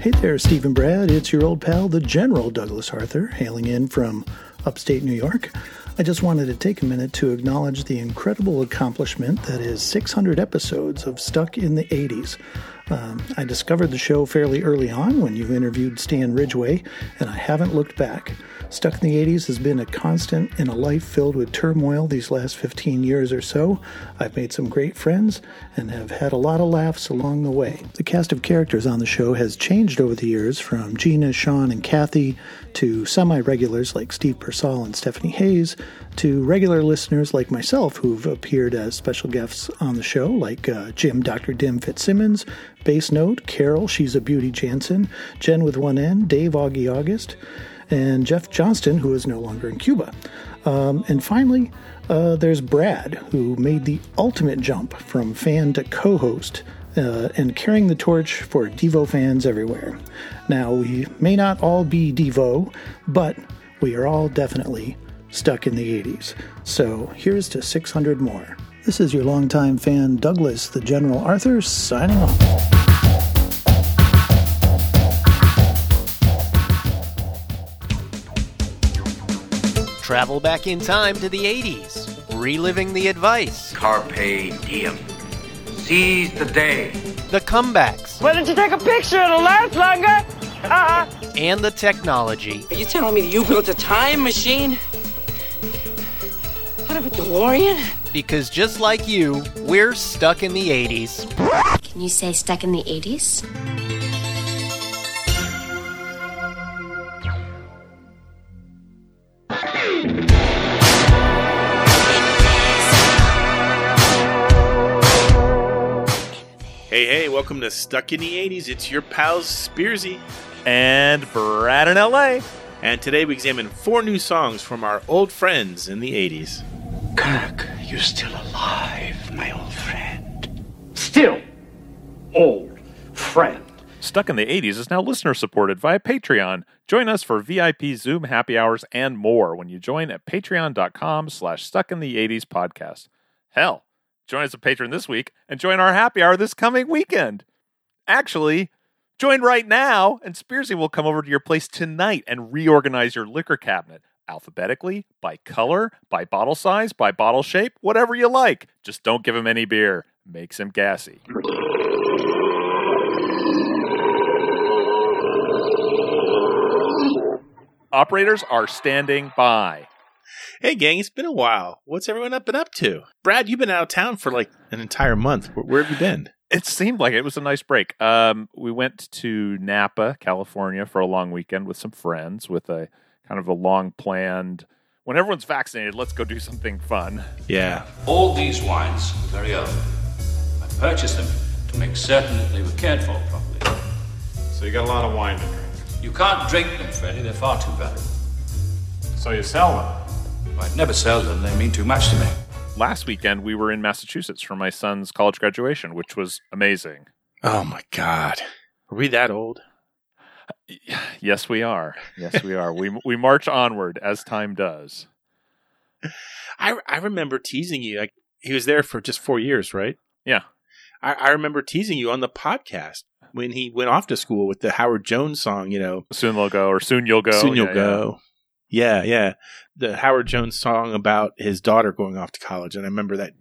Hey there, Stephen Brad. It's your old pal, the General Douglas Arthur, hailing in from upstate New York. I just wanted to take a minute to acknowledge the incredible accomplishment that is 600 episodes of Stuck in the 80s. Um, I discovered the show fairly early on when you interviewed Stan Ridgway, and I haven't looked back. Stuck in the 80s has been a constant in a life filled with turmoil these last 15 years or so. I've made some great friends and have had a lot of laughs along the way. The cast of characters on the show has changed over the years from Gina, Sean, and Kathy to semi regulars like Steve Persall and Stephanie Hayes to regular listeners like myself who've appeared as special guests on the show, like uh, Jim Dr. Dim Fitzsimmons, Bass Note, Carol, She's a Beauty Jansen, Jen with one N, Dave Augie August and Jeff Johnston, who is no longer in Cuba. Um, and finally, uh, there's Brad, who made the ultimate jump from fan to co host. Uh, and carrying the torch for Devo fans everywhere. Now, we may not all be Devo, but we are all definitely stuck in the 80s. So here's to 600 more. This is your longtime fan, Douglas the General Arthur, signing off. Travel back in time to the 80s, reliving the advice, Carpe diem. Seize the day. the comebacks, Why don't you take a picture? It'll last longer. Uh-uh. and the technology. Are you telling me that you built a time machine? Out of a DeLorean? Because just like you, we're stuck in the 80s. Can you say stuck in the 80s? Hey, hey, welcome to Stuck in the 80s. It's your pals Spearsy. and Brad in LA. And today we examine four new songs from our old friends in the 80s. Kirk, you're still alive, my old friend. Still, old friend. Stuck in the 80s is now listener supported via Patreon. Join us for VIP Zoom happy hours and more when you join at patreon.com slash stuck in the 80s podcast. Hell, join as a patron this week and join our happy hour this coming weekend. Actually, join right now and Spearsy will come over to your place tonight and reorganize your liquor cabinet alphabetically, by color, by bottle size, by bottle shape, whatever you like. Just don't give him any beer. Makes him gassy. Operators are standing by. Hey, gang, it's been a while. What's everyone up and up to? Brad, you've been out of town for like an entire month. Where, where have you been? It seemed like it was a nice break. Um, we went to Napa, California for a long weekend with some friends with a kind of a long planned, when everyone's vaccinated, let's go do something fun. Yeah. All these wines are very old. I purchased them to make certain that they were cared for properly. So you got a lot of wine to drink. You can't drink them, Freddie. They're far too valuable. So you sell them. I'd never sell them. They mean too much to me. Last weekend, we were in Massachusetts for my son's college graduation, which was amazing. Oh, my God. Are we that old? Yes, we are. Yes, we are. we we march onward as time does. I, I remember teasing you. Like, he was there for just four years, right? Yeah. I, I remember teasing you on the podcast when he went off to school with the Howard Jones song, you know, Soon they'll go, or soon you'll go. Soon You'll Yeah, yeah. Go. Yeah, yeah. The Howard Jones song about his daughter going off to college. And I remember that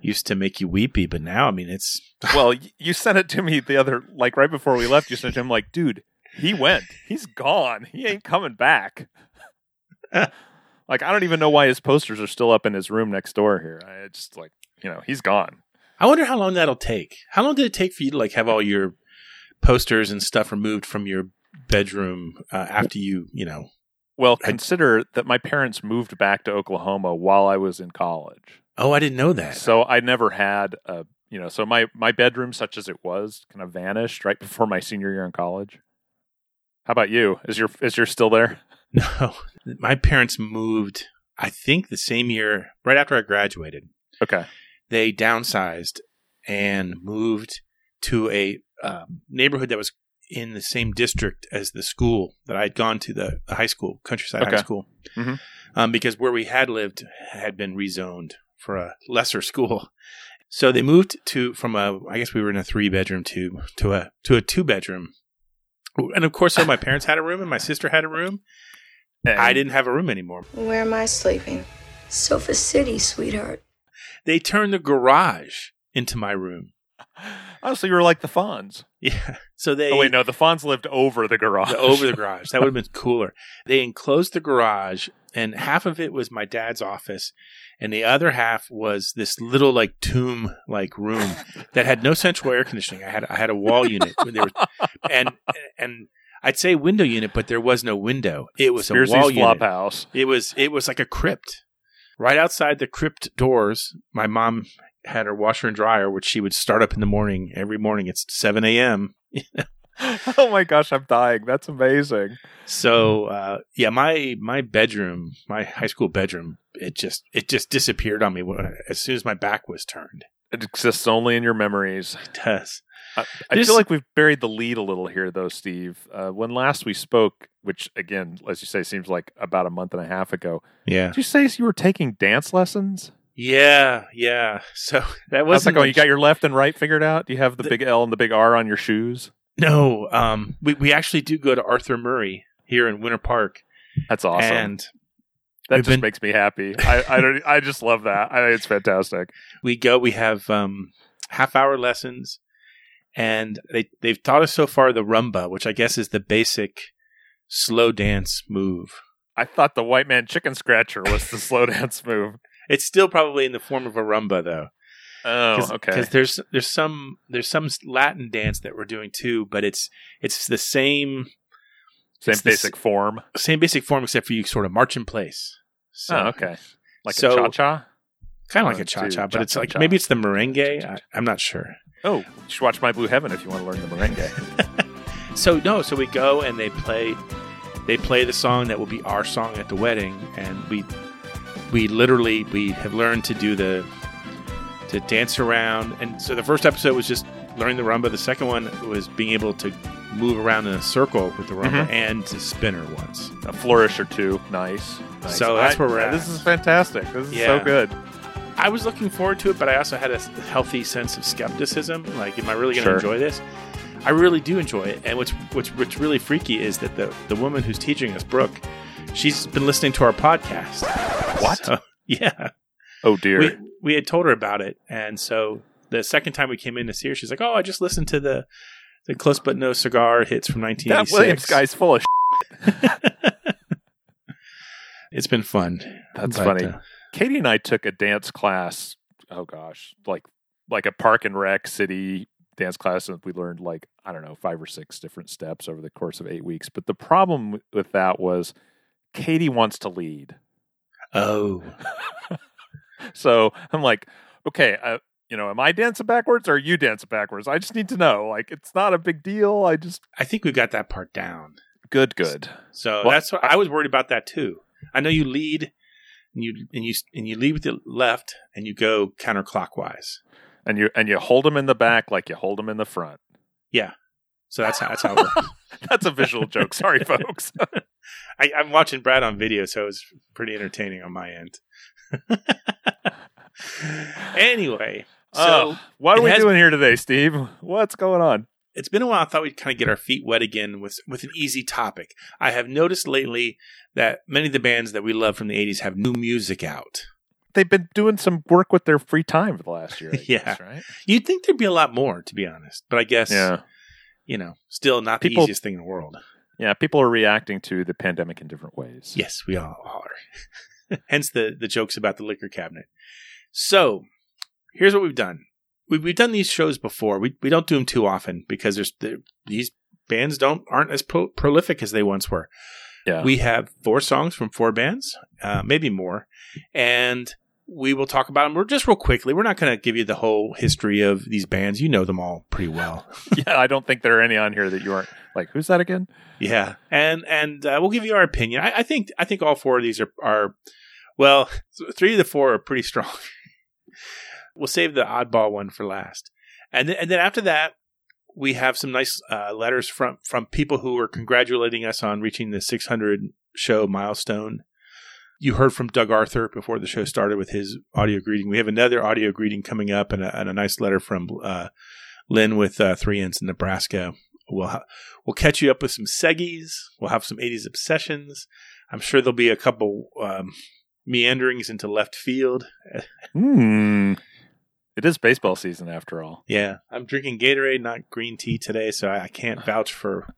used to make you weepy, but now, I mean, it's. Well, you sent it to me the other, like right before we left. You sent it to him, like, dude, he went. He's gone. He ain't coming back. like, I don't even know why his posters are still up in his room next door here. I just like, you know, he's gone. I wonder how long that'll take. How long did it take for you to like have all your posters and stuff removed from your bedroom uh, after you, you know? Well, consider that my parents moved back to Oklahoma while I was in college. Oh, I didn't know that. So I never had a, you know, so my my bedroom, such as it was, kind of vanished right before my senior year in college. How about you? Is your is your still there? No, my parents moved. I think the same year, right after I graduated. Okay. They downsized and moved to a um, neighborhood that was in the same district as the school that I had gone to, the, the high school, Countryside High Okay. School, Mhm. um, because where we had lived had been rezoned for a lesser school. So they moved to from a, I guess we were in a three bedroom to to a to a two bedroom And of course, so my parents had a room and my sister had a room. And I didn't have a room anymore. Where am I sleeping? Sofa City, sweetheart. They turned the garage into my room. Oh, so you were like the Fonz. Yeah. So they Oh wait, no, the Fonz lived over the garage. over the garage. That would have been cooler. They enclosed the garage, and half of it was my dad's office, and the other half was this little like tomb like room that had no central air conditioning. I had I had a wall unit, there was, and and I'd say window unit, but there was no window. It was a wall flop unit. house. It was it was like a crypt. Right outside the crypt doors, my mom had her washer and dryer, which she would start up in the morning. Every morning, it's seven a.m. oh my gosh, I'm dying. That's amazing. So uh, yeah, my my bedroom, my high school bedroom, it just it just disappeared on me when, as soon as my back was turned. It exists only in your memories. It does. I, I This- feel like we've buried the lead a little here, though, Steve. Uh, when last we spoke, which again, as you say, seems like about a month and a half ago, Yeah, did you say you were taking dance lessons? Yeah, yeah. So that was like, oh, You got your left and right figured out? Do you have the, The- big L and the big R on your shoes? no. Um, we we actually do go to Arthur Murray here in Winter Park, That's awesome. and that just been- makes me happy. I I, don't, I just love that. I, it's fantastic. we go. We have um, half hour lessons, and they they've taught us so far the rumba, which I guess is the basic slow dance move. I thought the white man chicken scratcher was the slow dance move. It's still probably in the form of a rumba though. Oh, okay. Because there's there's some there's some Latin dance that we're doing too, but it's it's the same Same it's the basic form. same basic form except for you sort of march in place. So, oh, okay. Like so- oh, a cha cha. Kind of like a cha cha, but it's like maybe it's the merengue. I, I'm not sure. Oh, you should watch My Blue Heaven if you want to learn the merengue. So no, so we go and they play they play the song that will be our song at the wedding, and we we literally we have learned to do the to dance around. And so the first episode was just learning the rumba. The second one was being able to move around in a circle with the rumba Mhm. and to spin her once. a flourish or two. Nice. nice. So that's I- where we're at. This is fantastic. This is Yeah. so good. I was looking forward to it, but I also had a healthy sense of skepticism. Like, am I really going to Sure. enjoy this? I really do enjoy it. And what's what's what's really freaky is that the the woman who's teaching us, Brooke, she's been listening to our podcast. What? So, yeah, Oh dear. we we had told her about it, and so the second time we came in to see her, she's like, "Oh, I just listened to the the close but no cigar hits from that Williams guy's full of. it's been fun. That's But, funny. uh, Katie and I took a dance class. Oh gosh, like like a park and rec city dance class, and we learned like I don't know five or six different steps over the course of eight weeks. But the problem with that was Katie wants to lead, oh, so I'm like, okay, uh, you know, am I dancing backwards or are you dancing backwards? I just need to know. Like, it's not a big deal. I just I think we got that part down. good, good. So Well- that's what I was worried about that too. I know you lead and you and you and you lead with the left and you go counterclockwise. And you and you hold them in the back like you hold them in the front. So that's how that's how it works. That's a visual joke. Sorry, folks. I, I'm watching Brad on video, so it was pretty entertaining on my end. anyway, uh, so Oh, what are we has- doing here today, Steve? What's going on? it's been a while. I thought we'd kind of get our feet wet again with with an easy topic. I have noticed lately that many of the bands that we love from the '80s have new music out. They've been doing some work with their free time for the last year. Yeah. guess, right? You'd think there'd be a lot more, to be honest, but I guess Yeah, you know, still not the easiest thing in the world. yeah. People are reacting to the pandemic in different ways. Yes, we all are. Hence the the jokes about the liquor cabinet. So, here's what we've done. We, we've done these shows before. We we don't do them too often because there's there- these bands don't aren't as pro- prolific as they once were. yeah. We have four songs from four bands, uh, maybe more, and we will talk about them. We're just real quickly. We're not going to give you the whole history of these bands. You know them all pretty well. yeah. I don't think there are any on here that you aren't like. Who's that again? Yeah, and and uh, we'll give you our opinion. I, I think I think all four of these are are well, three of the four are pretty strong. we'll save the oddball one for last, and then, and then after that, we have some nice uh, letters from from people who are congratulating us on reaching the 600 show milestone. You heard from Doug Arthur before the show started with his audio greeting. We have another audio greeting coming up, and a, and a nice letter from uh, Lynn with uh, three ends in Nebraska We'll ha- we'll catch you up with some seggies. We'll have some 80s obsessions. I'm sure there'll be a couple um, meanderings into left field. Hmm. It is baseball season after all. Yeah, I'm drinking Gatorade, not green tea today, so I I can't vouch for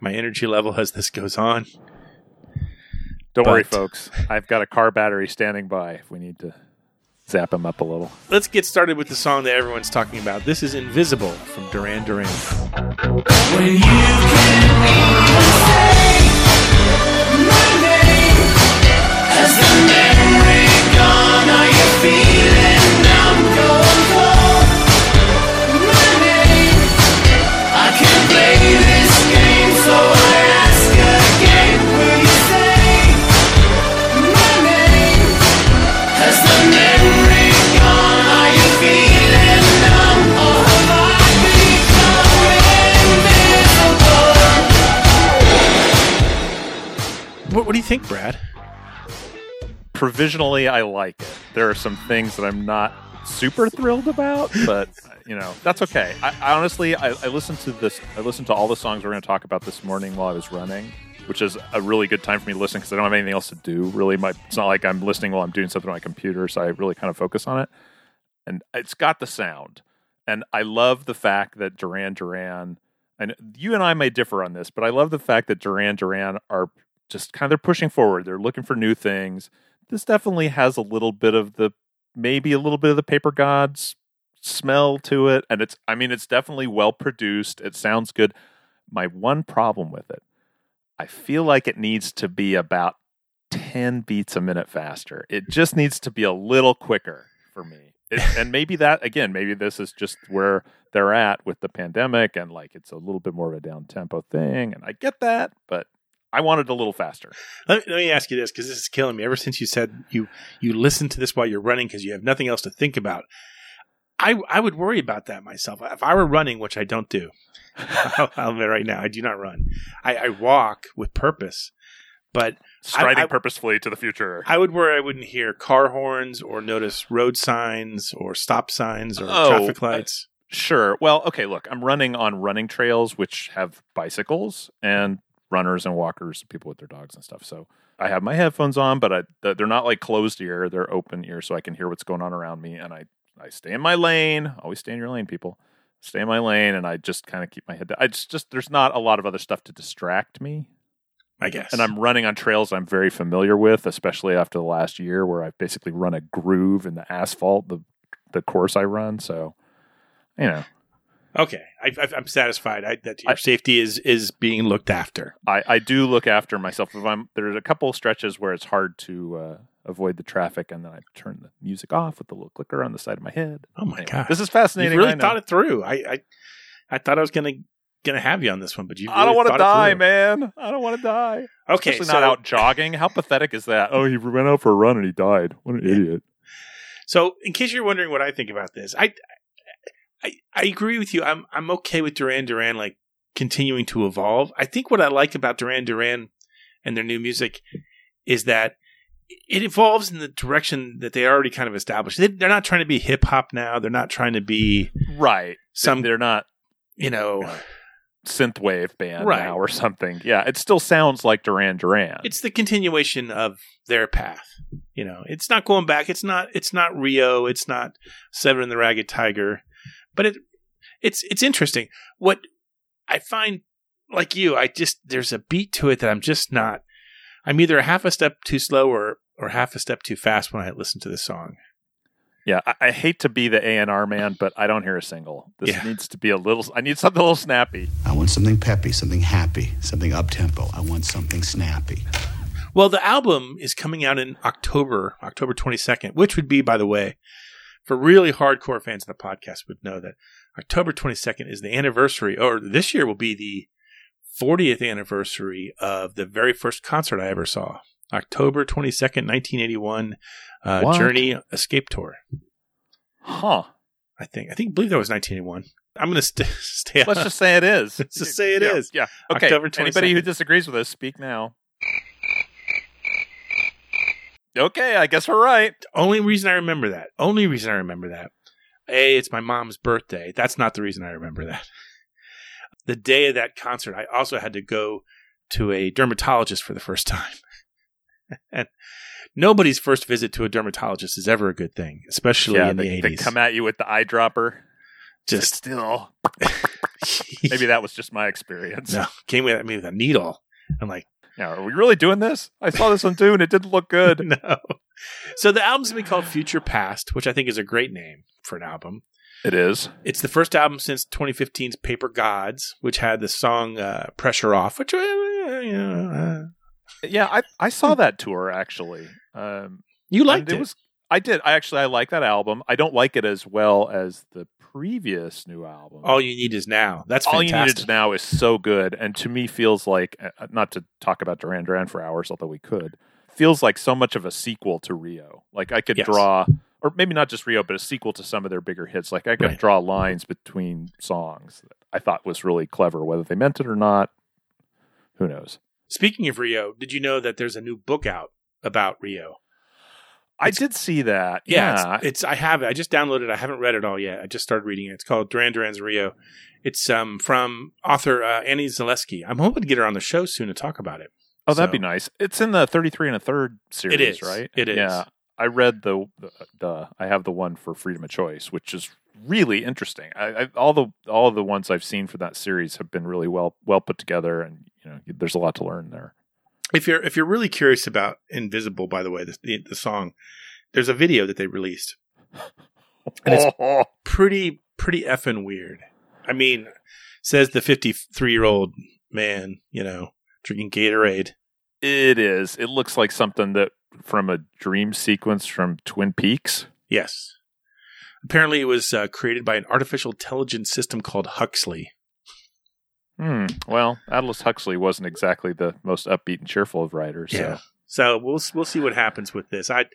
my energy level as this goes on. Don't worry, folks. I've got a car battery standing by if we need to zap him up a little. Let's get started with the song that everyone's talking about. This is Invisible from Duran Duran. What, what do you think, Brad? Provisionally, I like it. There are some things that I'm not super thrilled about, but you know that's okay. I, I honestly, I, I listened to this. I listened to all the songs we're going to talk about this morning while I was running, which is a really good time for me to listen because I don't have anything else to do. Really, my it's not like I'm listening while I'm doing something on my computer, so I really kind of focus on it. And it's got the sound, and I love the fact that Duran Duran. And you and I may differ on this, but I love the fact that Duran Duran are just kind of they're pushing forward. They're looking for new things. This definitely has a little bit of the maybe a little bit of the Paper Gods smell to it, and it's I mean it's definitely well produced. It sounds good. My one problem with it, I feel like it needs to be about ten beats a minute faster. It just needs to be a little quicker for me. It, and maybe that again, maybe this is just where they're at with the pandemic, and like it's a little bit more of a down tempo thing, and I get that, but I wanted a little faster. Let me, let me ask you this because this is killing me. Ever since you said you you listen to this while you're running because you have nothing else to think about, I I would worry about that myself. If I were running, which I don't do, I'll, I'll admit right now I do not run. I, I walk with purpose, but Striding I- purposefully to the future. I would worry I wouldn't hear car horns or notice road signs or stop signs or Oh, traffic lights. Sure. Well, okay, look, I'm running on running trails which have bicycles and runners and walkers, people with their dogs and stuff. So I have my headphones on, but I, they're not like closed ear, they're open ear so I can hear what's going on around me and I I stay in my lane. Always stay in your lane, people. Stay in my lane and I just kind of keep my head down. I just, just there's not a lot of other stuff to distract me. I guess. And I'm running on trails I'm very familiar with, especially after the last year where I've basically run a groove in the asphalt, the the course I run. So, you know, okay. I, I, I'm satisfied I, that your I- safety is is being looked after. I, I do look after myself. If I'm there's a couple of stretches where it's hard to uh, avoid the traffic, and then I turn the music off with the little clicker on the side of my head. Oh my Anyway, god, this is fascinating. you really thought it through. I, I I thought I was gonna gonna have you on this one, but you. Really I don't want to die, man. I don't want to die. Okay, Especially so, not out jogging. How pathetic is that? Oh, he went out for a run and he died. What an Yeah. idiot. So, in case you're wondering what I think about this, I, I, I agree with you. I'm, I'm okay with Duran Duran like continuing to evolve. I think what I like about Duran Duran and their new music is that it evolves in the direction that they already kind of established. They, they're not trying to be hip hop now. They're not trying to be Right. some, They're not you know, uh, synthwave band Right. now or something. Yeah, it still sounds like Duran Duran. it's the continuation of their path. You know, it's not going back. It's not. It's not Rio. It's not Seven and the Ragged Tiger. But it, it's it's interesting. What I find, like you, I just there's a beat to it that I'm just not. I'm either a half a step too slow or or half a step too fast when I listen to the song. yeah, I, I hate to be the A and R man, but I don't hear a single. This Yeah. needs to be a little. I need something a little snappy. I want something peppy, something happy, something up tempo. I want something snappy. Well, the album is coming out in October, October 22nd, which would be, by the way, for really hardcore fans of the podcast would know that October 22nd is the anniversary, or this year will be the 40th anniversary of the very first concert I ever saw. October 22nd, 1981, uh, Journey Escape Tour. Huh? I think. I think, believe that was 1981. I'm going to st- stay Let's just say it is. Let's just say it yeah, is. Yeah. Okay. October Anybody who disagrees with us, speak now. Okay, I guess we're right. Only reason I remember that. Only reason I remember that. A, it's my mom's birthday. That's not the reason I remember that. the day of that concert, I also had to go to a dermatologist for the first time. and nobody's first visit to a dermatologist is ever a good thing, especially yeah, in they, the they eighties. come at you with the eyedropper. Just still. Maybe that was just my experience. no, came at me with a needle. I'm like, Now, are we really doing this? I saw this on Dune. It didn't look good. no. So the album's gonna be called Future Past, which I think is a great name for an album. It is. It's the first album since 2015's Paper Gods, which had the song uh, "Pressure Off," which uh, you know, uh, Yeah, I, I saw that tour actually. Um, you liked and it. was I did. I actually I like that album. I don't like it as well as the previous new album. All you need is now. That's All you need is now is so good, and to me feels like uh, not to talk about Duran Duran for hours, although we could. Feels like so much of a sequel to Rio. Like I could Yes. draw, or maybe not just Rio, but a sequel to some of their bigger hits. Like I could Right. draw lines between songs that I thought was really clever. Whether they meant it or not, who knows? Speaking of Rio, did you know that there's a new book out about Rio? I did see that. Yeah, Yeah, It's, it's I have it. I just downloaded. it. I haven't read it all yet. I just started reading it. It's called Duran Duran's Rio. It's um from author uh, Annie Zaleski. I'm hoping to get her on the show soon to talk about it. Oh, that'd be nice. It's in the 33 and a third series, is. right? It is. Yeah. I read the, the the I have the one for Freedom of Choice, which is really interesting. I, I all the all of the ones I've seen for that series have been really well well put together, and you know, there's a lot to learn there. If you're if you're really curious about Invisible, by the way, the the, the song, there's a video that they released. And it's- Pretty pretty effing weird. I mean, says the 53 year old man, you know, drinking Gatorade. it is. It looks like something that from a dream sequence from Twin Peaks. Yes. Apparently, it was uh, created by an artificial intelligence system called Huxley. Hmm. Well, Aldous Huxley wasn't exactly the most upbeat and cheerful of writers. So. Yeah. So we'll we'll see what happens with this. I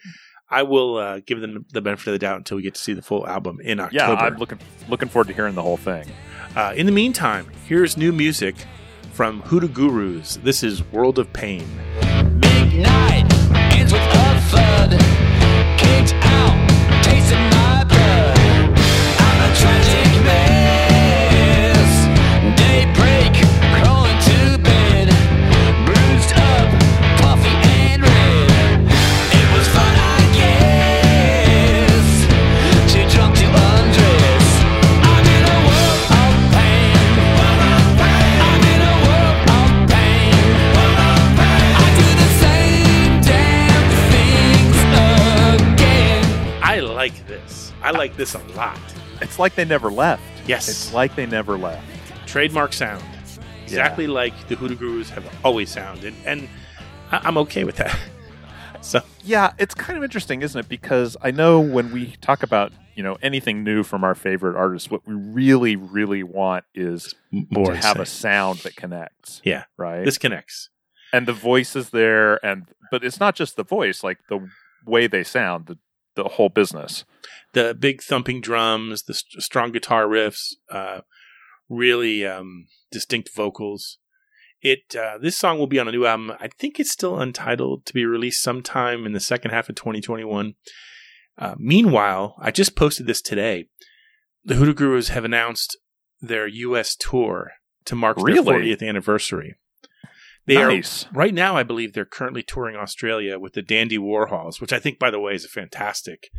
I will uh, give them the benefit of the doubt until we get to see the full album in October. Yeah, October. I'm looking looking forward to hearing the whole thing. Uh, in the meantime, here's new music from Hoodoo Gurus. This is World of Pain. Big night ends with a thud. Kicked I like this a lot. It's like they never left. Yes. It's like they never left. Trademark sound. Exactly like the Hoodoo Gurus have always sounded. And I'm okay with that. So, Yeah, it's kind of interesting, isn't it? Because I know when we talk about you know anything new from our favorite artists, what we really, really want is more to have a sound that connects. Yeah. right. This connects. and the voice is there, and but it's not just the voice, like the way they sound, the the whole business. the big thumping drums, the st- strong guitar riffs, uh, really um, distinct vocals. It uh, this song will be on a new album. I think it's still untitled to be released sometime in the second half of 2021. Uh, meanwhile, I just posted this today. The Hoodoo Gurus have announced their U.S. tour to mark Really? their 40th anniversary. They Nice. are right now. I believe they're currently touring Australia with the Dandy Warhols, which I think, by the way, is a fantastic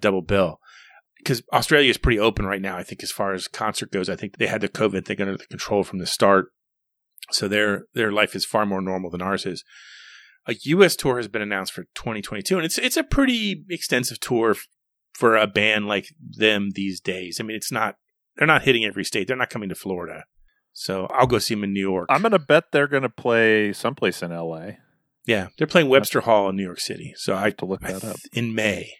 double bill. Because Australia is pretty open right now. I think as far as concert goes, I think they had the COVID thing under the control from the start, so their their life is far more normal than ours is. A U.S. tour has been announced for 2022, and it's it's a pretty extensive tour f- for a band like them these days. I mean, it's not they're not hitting every state. They're not coming to Florida, so I'll go see them in New York. I'm gonna bet they're gonna play someplace in L.A. yeah, they're playing Webster Hall in New York City. So I have to look that up. in May.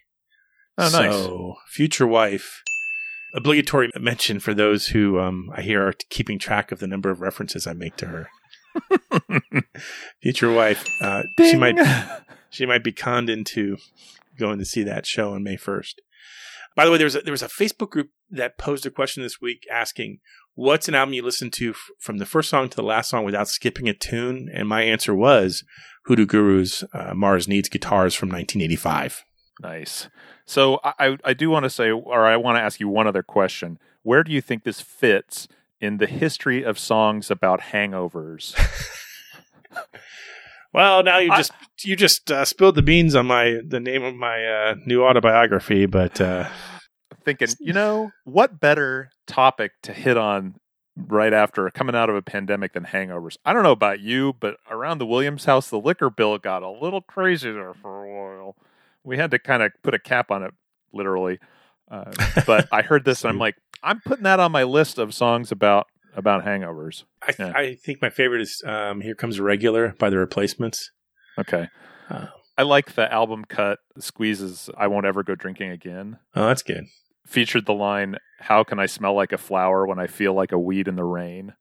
Oh, nice. So, future wife, obligatory mention for those who um, I hear are keeping track of the number of references I make to her. future wife, uh, she might she might be conned into going to see that show on May first. By the way, there was a, there was a Facebook group that posed a question this week asking, "What's an album you listen to f- from the first song to the last song without skipping a tune?" And my answer was Hoodoo Gurus uh, "Mars Needs Guitars" from 1985. Nice. So I, I I do want to say, or I want to ask you one other question. Where do you think this fits in the history of songs about hangovers. Well, now you I- just you just uh, spilled the beans on my the name of my uh, new autobiography, but uh, Thinking, you know, what better topic to hit on right after coming out of a pandemic than hangovers? I don't know about you, but around the Williams house, the liquor bill got a little crazy there for a while. We had to kind of put a cap on it, literally. Uh, but I heard this, and I'm like, I'm putting that on my list of songs about about hangovers. I, Yeah. I think my favorite is um, "Here Comes a Regular" by the Replacements. Okay. Uh, I like the album cut squeezes I won't ever go drinking again. oh, that's good. Featured the line, How can I smell like a flower when I feel like a weed in the rain?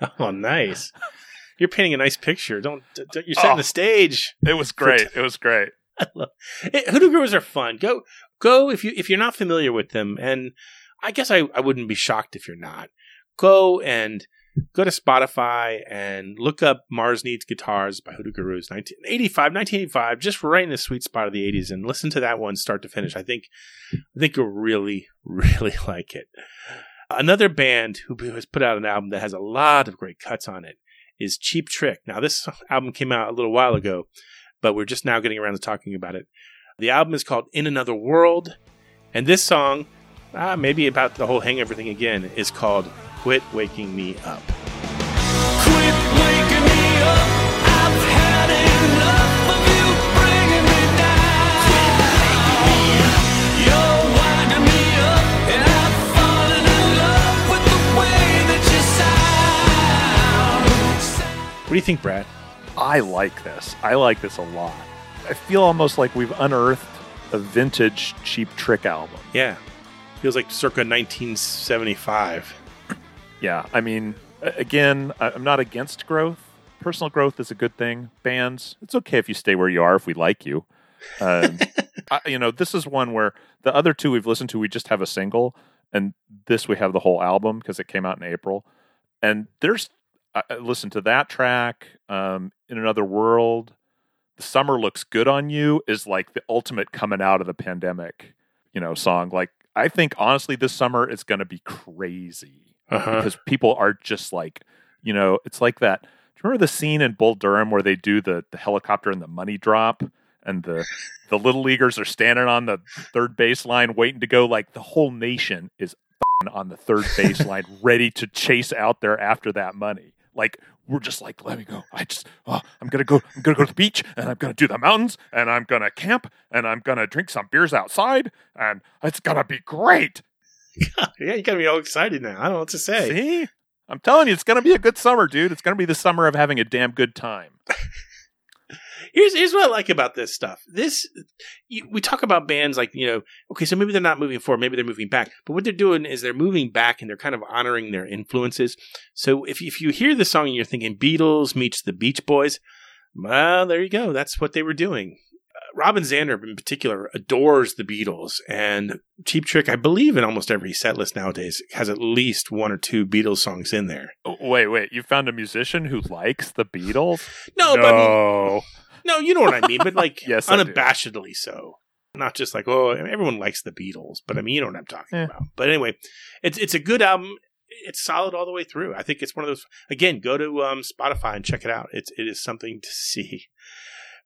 Oh, nice. You're painting a nice picture. Don't, don't you're setting Oh. the stage. It was great. It was great. It. Hoodoo Gurus are fun. Go go if you if you're not familiar with them, and I guess I, I wouldn't be shocked if you're not. Go and go to Spotify and look up Mars Needs Guitars by Hoodoo Gurus 1985, 1985, just right in the sweet spot of the 80s, and listen to that one start to finish. I think I think you'll really really like it. Another band who has put out an album that has a lot of great cuts on it is Cheap Trick. Now this album came out a little while ago but we're just now getting around to talking about it. The album is called In Another World, and this song, ah, maybe about the whole hangover thing again, is called Quit Waking Me Up. Quit waking me up. I've had enough of you bringing me down. Quit waking me up. You're winding me up, and I've fallen in love with the way that you sound. What do you think, Brad? I like this. I like this a lot. I feel almost like we've unearthed a vintage cheap trick album. Yeah, feels like circa 1975. Yeah, I mean, again, I'm not against growth. Personal growth is a good thing. Bands, it's okay if you stay where you are if we like you. Um, I, you know, this is one where the other two we've listened to, we just have a single, and this we have the whole album because it came out in April. And there's, I I listened to that track, um, In Another World. The Summer Looks Good on You is like the ultimate coming out of the pandemic, you know, song. Like, I think honestly, this summer is going to be crazy Uh-huh. because people are just like, you know, it's like that. Do you remember the scene in Bull Durham where they do the, the helicopter and the money drop, and the the little leaguers are standing on the third baseline waiting to go? Like the whole nation is on the third baseline, ready to chase out there after that money. Like we're just like, let me go. I just, oh, I'm gonna go. I'm gonna go to the beach, and I'm gonna do the mountains, and I'm gonna camp, and I'm gonna drink some beers outside, and it's gonna be great. yeah, you got to be all excited now. I don't know what to say. See? I'm telling you, it's going to be a good summer, dude. It's going to be the summer of having a damn good time. Here's here's what I like about this stuff. This you, we talk about bands like you know, okay, so maybe they're not moving forward, maybe they're moving back, but what they're doing is they're moving back and they're kind of honoring their influences. So if if you hear the song and you're thinking Beatles meets the Beach Boys, well, there you go. That's what they were doing. Robin Zander, in particular, adores the Beatles, and Cheap Trick, I believe, in almost every set list nowadays has at least one or two Beatles songs in there. Oh, wait, wait. You found a musician who likes the Beatles? No, but I mean, no. No, you know what I mean, but like Yes, unabashedly so. Not just like, oh, everyone likes the Beatles, but I mean, you know what I'm talking Yeah. about. But anyway, it's it's a good album. It's solid all the way through. I think it's one of those. Again, go to um, Spotify and check it out. It's it is something to see.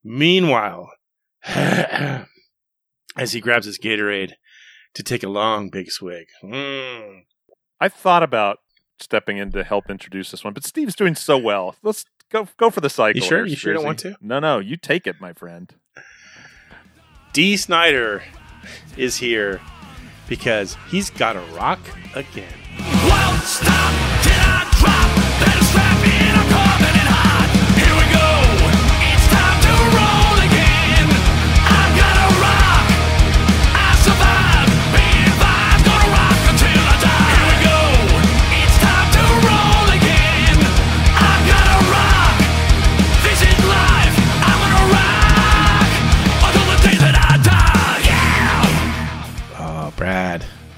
Meanwhile, as he grabs his Gatorade to take a long big swig, mm. I thought about stepping in to help introduce this one, but Steve's doing so well. Let's go go for the cycle. You sure? here, You sure don't want to? No, no. You take it, my friend. Dee Snider is here because he's got to rock again. Won't stop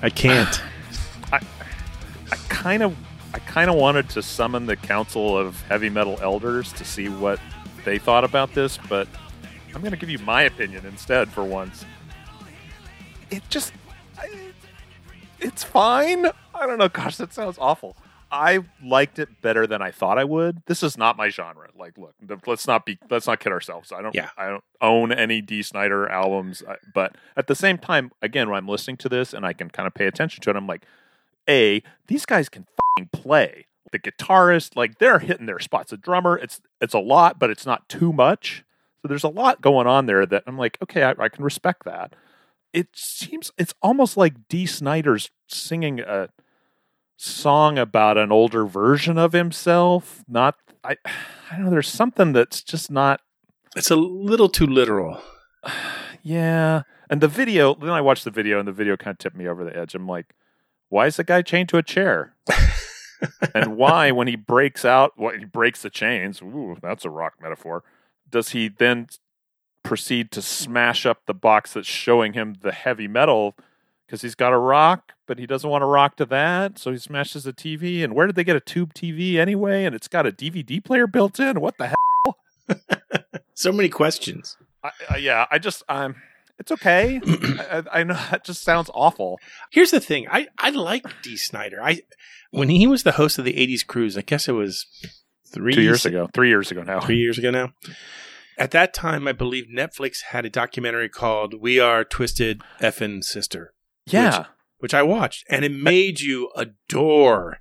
I can't. I kind of I kind of wanted to summon the council of heavy metal elders to see what they thought about this, but I'm going to give you my opinion instead for once. It just I, it's fine. I don't know, gosh, that sounds awful. I liked it better than I thought I would. This is not my genre. Like, look, let's not be let's not kid ourselves. I don't Yeah. I don't own any Dee Snider albums, but at the same time, again, when I'm listening to this and I can kind of pay attention to it, I'm like, a these guys can fing play. The guitarist, like they're hitting their spots. The drummer, it's it's a lot, but it's not too much. So there's a lot going on there that I'm like, okay, I, I can respect that. It seems it's almost like Dee Snider's singing a song about an older version of himself. Not I I don't know, there's something that's just not It's a little too literal. yeah. And the video then I watched the video and the video kind of tipped me over the edge. I'm like, why is the guy chained to a chair? and why when he breaks out when he breaks the chains, ooh, that's a rock metaphor, does he then proceed to smash up the box that's showing him the heavy metal because he's got a rock, but he doesn't want to rock to that, so he smashes the TV. And where did they get a tube TV anyway? And it's got a DVD player built in. What the hell? So many questions. I, I, yeah, I just um, it's okay. I, I, I know that just sounds awful. Here's the thing. I, I like Dee Snider. I when he was the host of the '80s cruise, I guess it was three Two years ago, three years ago now. three years ago now. At that time, I believe Netflix had a documentary called "We Are Twisted Effin' Sister," Yeah, which I watched, and it made you adore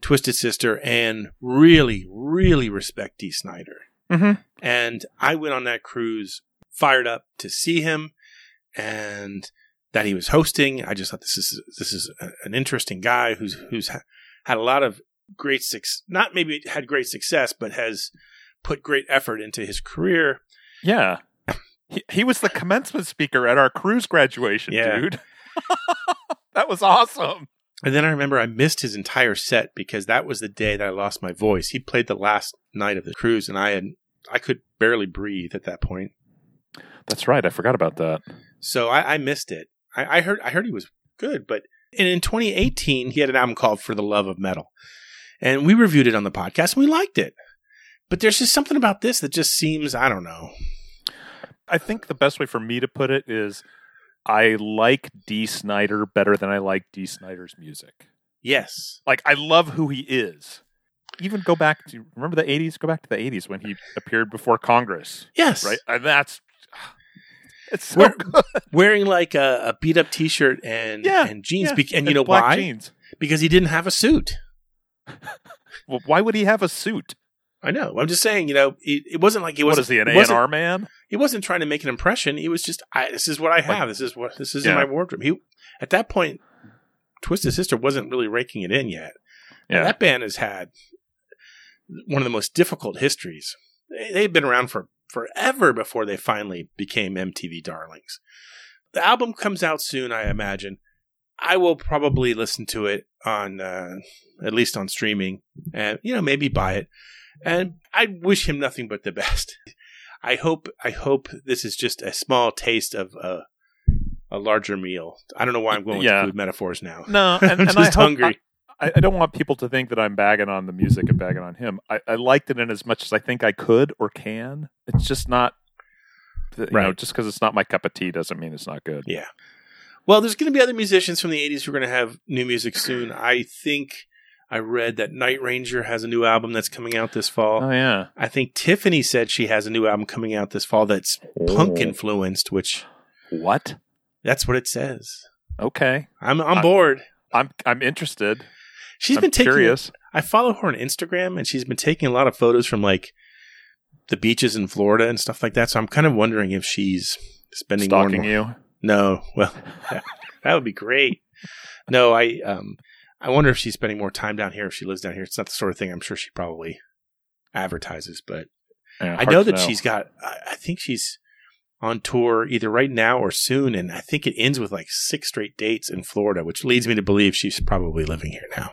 Twisted Sister and really, really respect Dee Snider. Mhm. And I went on that cruise fired up to see him, and that he was hosting. I just thought this is this is a- an interesting guy who's who's ha- had a lot of great success. Not maybe had great success, but has put great effort into his career. yeah. He, he was the commencement speaker at our cruise graduation, Yeah. dude. that was awesome. And then I remember I missed his entire set because that was the day that I lost my voice. He played the last night of the cruise, and I had I could barely breathe at that point. That's right. I forgot about that. So I, I missed it. I, I heard I heard he was good, but and in 2018 he had an album called For the Love of Metal, and we reviewed it on the podcast and we liked it. But there's just something about this that just seems I don't know. I think the best way for me to put it is I like Dee Snider better than I like Dee Snider's music. Yes, Like I love who he is. Even go back to remember the eighties? Go back to the eighties when he appeared before Congress. yes, Right? And that's it's so We're- good. Wearing like a, a beat up T-shirt and Yeah, and jeans, Yeah. and you know why? Jeans. Because he didn't have a suit. Well, why would he have a suit? I know. I'm just saying. You know, it, it wasn't like he wasn't. he, an A and R man? he wasn't trying to make an impression. He was just, I, this is what I have. this is what this is in my wardrobe. He at that point, Twisted Sister wasn't really raking it in yet. And Yeah. that band has had one of the most difficult histories. They, they've been around for forever before they finally became MTV darlings. The album comes out soon, I imagine. I will probably listen to it on, uh, at least on streaming, and you know maybe buy it. And I wish him nothing but the best. I hope I hope this is just a small taste of a a larger meal. I don't know why I'm going Yeah. with food metaphors now. No, and, I'm and just I hungry. I, I don't want people to think that I'm bagging on the music and bagging on him. I, I liked it in as much as I think I could or can. It's just not, you know, Right. just because it's not my cup of tea doesn't mean it's not good. Yeah. Well, there's going to be other musicians from the 80s who are going to have new music soon. I think I read that Night Ranger has a new album that's coming out this fall. Oh yeah, I think Tiffany said she has a new album coming out this fall that's punk Oh. influenced, which what? that's what it says. Okay, I'm on I- board. I'm I'm interested. She's I'm been taking curious. I follow her on Instagram and she's been taking a lot of photos from like the beaches in Florida and stuff like that. So I'm kind of wondering if she's spending more Stalking more- you. No, well, that, that would be great. No, I um, I wonder if she's spending more time down here. If she lives down here, it's not the sort of thing I'm sure she probably advertises. But Yeah, I know that she's got. I, I think she's on tour either right now or soon, and I think it ends with like six straight dates in Florida, which leads me to believe she's probably living here now.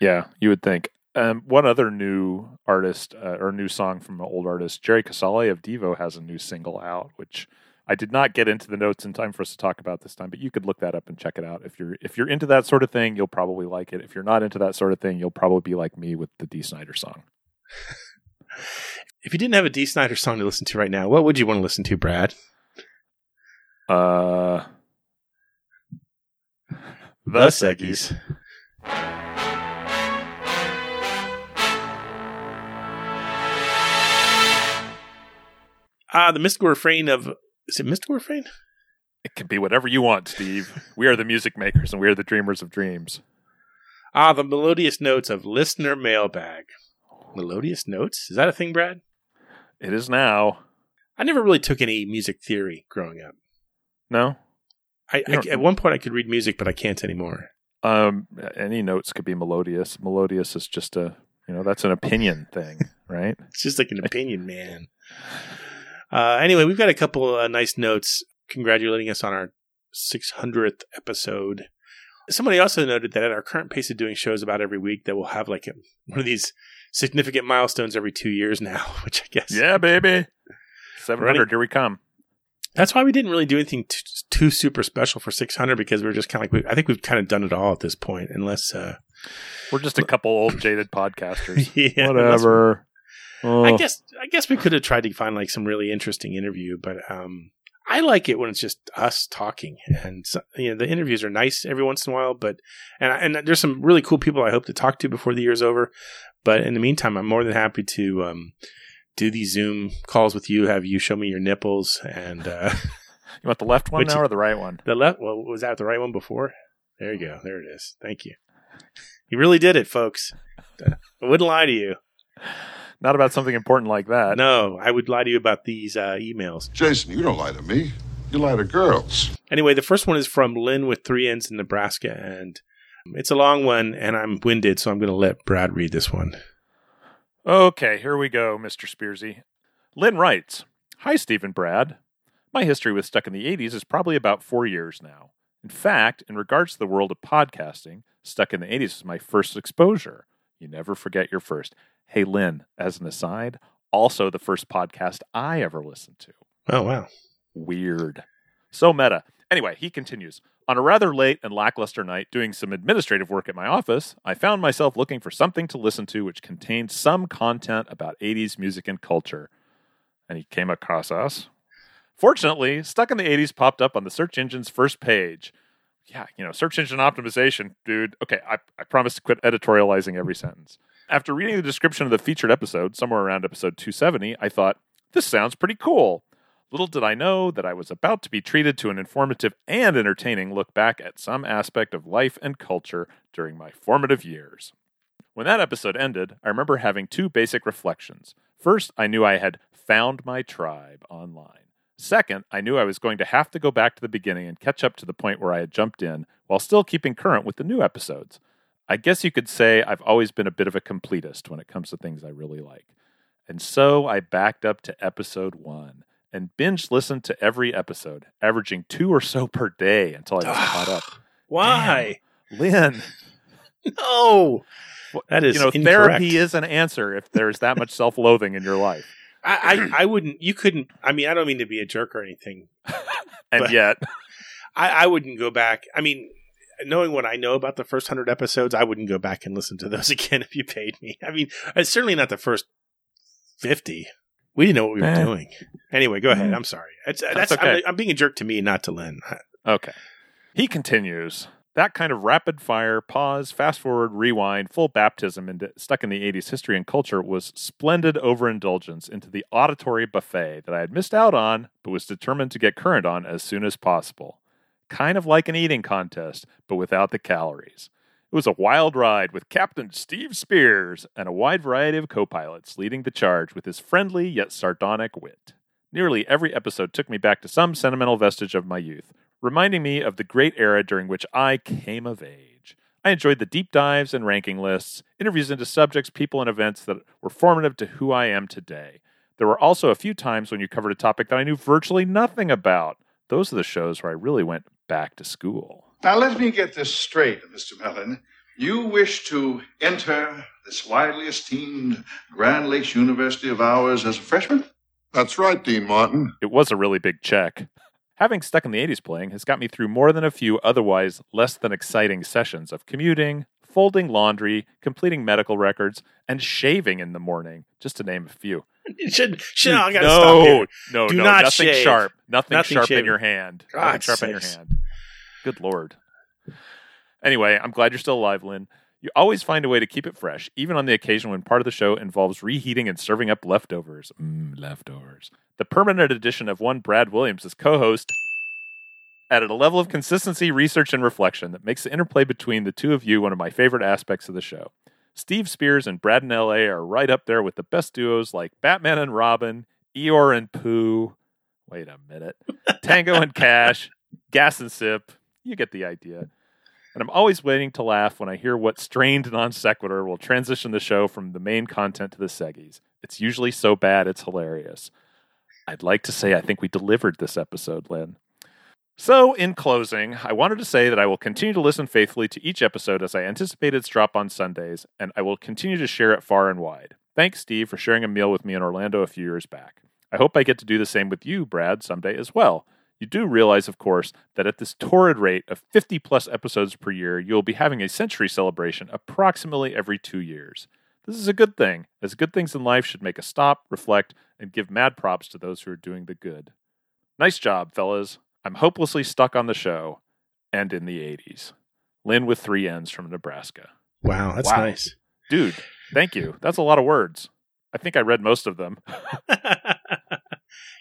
Yeah, you would think. Um, one other new artist uh, or new song from an old artist, Jerry Casale of Devo, has a new single out, which I did not get into the notes in time for us to talk about this time, but you could look that up and check it out. If you're if you're into that sort of thing, you'll probably like it. If you're not into that sort of thing, you'll probably be like me with the Dee Snider song. if you didn't have a Dee Snider song to listen to right now, what would you want to listen to, Brad? Uh, the, the Seggies. Ah, the mystical refrain of is it Mr. refrain? It can be whatever you want, Steve. we are the music makers and we are the dreamers of dreams. Ah, the melodious notes of listener mailbag. Melodious notes? Is that a thing, Brad? It is now. I never really took any music theory growing up. No? I, I at one point I could read music, but I can't anymore. Um, any notes could be melodious. Melodious is just a, you know, that's an opinion thing, right? It's just like an opinion, man. Uh, anyway, we've got a couple uh, nice notes congratulating us on our 600th episode. Somebody also noted that at our current pace of doing shows about every week, that we'll have like a, one of these significant milestones every two years now, which I guess Yeah, baby. 700, Running- here we come. that's why we didn't really do anything t- too super special for 600 because we are just kind of like we, I think we've kind of done it all at this point, unless uh, We're just a couple old jaded podcasters. yeah, unless- Whatever. I Oh. guess I guess we could have tried to find like some really interesting interview, but um, I like it when it's just us talking, and you know the interviews are nice every once in a while. But and I- and there's some really cool people I hope to talk to before the year's over. But in the meantime, I'm more than happy to um, do these Zoom calls with you, have you show me your nipples, and uh, You want the left one now or the right one? the left. Well, was that the right one before? There you go. There it is. Thank you. You really did it, folks. I wouldn't lie to you. Not about something important like that. No, I would lie to you about these uh, emails. Jason, you don't lie to me. You lie to girls. Anyway, the first one is from Lynn with three N's in Nebraska, and it's a long one, and I'm winded, so I'm going to let Brad read this one. Okay, here we go, Mr. Spearsy. Lynn writes Hi, Stephen Brad. My history with Stuck in the 80s is probably about four years now. In fact, in regards to the world of podcasting, Stuck in the 80s was my first exposure. You never forget your first. Hey, Lynn, as an aside, also the first podcast I ever listened to. Oh, wow. Weird. So meta. Anyway, he continues. On a rather late and lackluster night, doing some administrative work at my office, I found myself looking for something to listen to which contained some content about 80s music and culture. And he came across us. Fortunately, Stuck in the 80s popped up on the search engine's first page. Yeah, you know, search engine optimization, dude. Okay, I, I promise to quit editorializing every sentence. After reading the description of the featured episode, somewhere around episode 270, I thought, this sounds pretty cool. Little did I know that I was about to be treated to an informative and entertaining look back at some aspect of life and culture during my formative years. When that episode ended, I remember having two basic reflections. First, I knew I had found my tribe online. Second, I knew I was going to have to go back to the beginning and catch up to the point where I had jumped in while still keeping current with the new episodes. I guess you could say I've always been a bit of a completist when it comes to things I really like. And so I backed up to episode one and binge listened to every episode, averaging two or so per day until I was caught up. Why? Lynn, No. That is you know, incorrect. therapy is an answer if there's that much self loathing in your life. I, I, I wouldn't, you couldn't, I mean, I don't mean to be a jerk or anything. And yet, I, I wouldn't go back. I mean, knowing what I know about the first 100 episodes, I wouldn't go back and listen to those again if you paid me. I mean, it's certainly not the first 50. We didn't know what we were Eh. doing. Anyway, go ahead. Mm. I'm sorry. It's, That's that's, okay. I'm, I'm being a jerk to me, not to Lynn. Okay. He continues. That kind of rapid fire, pause, fast forward, rewind, full baptism into stuck in the 80s history and culture was splendid overindulgence into the auditory buffet that I had missed out on, but was determined to get current on as soon as possible. Kind of like an eating contest, but without the calories. It was a wild ride with Captain Steve Spears and a wide variety of co pilots leading the charge with his friendly yet sardonic wit. Nearly every episode took me back to some sentimental vestige of my youth, reminding me of the great era during which I came of age. I enjoyed the deep dives and ranking lists, interviews into subjects, people, and events that were formative to who I am today. There were also a few times when you covered a topic that I knew virtually nothing about. Those are the shows where I really went back to school. Now, let me get this straight, Mr. Melon. You wish to enter this widely esteemed Grand Lakes University of ours as a freshman? That's right, Dean Martin. It was a really big check. Having stuck in the 80s playing has got me through more than a few otherwise less than exciting sessions of commuting, folding laundry, completing medical records, and shaving in the morning, just to name a few. should, should, I gotta no, stop here. no, Do no, not nothing shave. sharp. Nothing, Nothing sharp in your hand. God nothing sharp in your hand. Good lord. Anyway, I'm glad you're still alive, Lynn. You always find a way to keep it fresh, even on the occasion when part of the show involves reheating and serving up leftovers. Mmm, leftovers. The permanent addition of one Brad Williams as co host added a level of consistency, research, and reflection that makes the interplay between the two of you one of my favorite aspects of the show. Steve Spears and Brad in LA are right up there with the best duos like Batman and Robin, Eeyore and Pooh. Wait a minute. Tango and Cash, Gas and Sip. You get the idea. And I'm always waiting to laugh when I hear what strained non sequitur will transition the show from the main content to the seggies. It's usually so bad it's hilarious. I'd like to say I think we delivered this episode, Lynn. So, in closing, I wanted to say that I will continue to listen faithfully to each episode as I anticipate its drop on Sundays, and I will continue to share it far and wide. Thanks, Steve, for sharing a meal with me in Orlando a few years back. I hope I get to do the same with you, Brad, someday as well. You do realize, of course, that at this torrid rate of 50 plus episodes per year, you'll be having a century celebration approximately every two years. This is a good thing, as good things in life should make us stop, reflect, and give mad props to those who are doing the good. Nice job, fellas. I'm hopelessly stuck on the show and in the 80s. Lynn with three N's from Nebraska. Wow, that's Wow. nice. Dude, thank you. That's a lot of words. I think I read most of them.